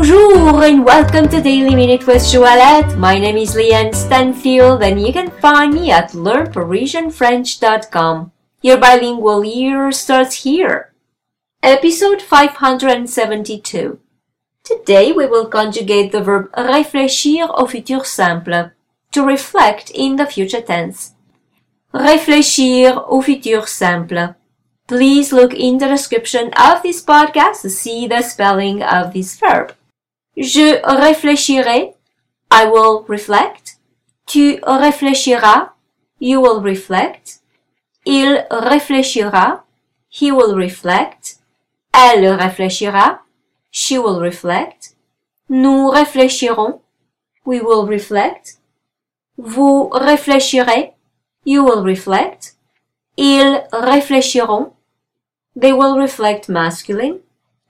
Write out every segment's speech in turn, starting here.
Bonjour and welcome to Daily Minute with Joëlette. My name is Leanne Stanfield and you can find me at learnparisianfrench.com. Your bilingual year starts here. Episode 572. Today we will conjugate the verb réfléchir au futur simple to reflect in the future tense. Réfléchir au futur simple. Please look in the description of this podcast to see the spelling of this verb. Je réfléchirai. I will reflect. Tu réfléchiras. You will reflect. Il réfléchira. He will reflect. Elle réfléchira. She will reflect. Nous réfléchirons. We will reflect. Vous réfléchirez. You will reflect. Ils réfléchiront. They will reflect masculine.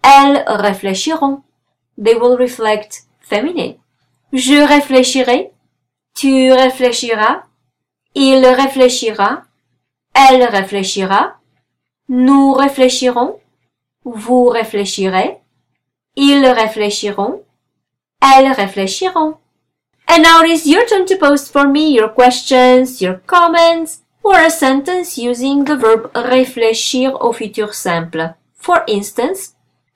Elles réfléchiront. They will reflect feminine. Je réfléchirai. Tu réfléchiras. Il réfléchira. Elle réfléchira. Nous réfléchirons. Vous réfléchirez. Ils réfléchiront. Elles réfléchiront. And now it is your turn to post for me your questions, your comments, or a sentence using the verb réfléchir au futur simple. For instance,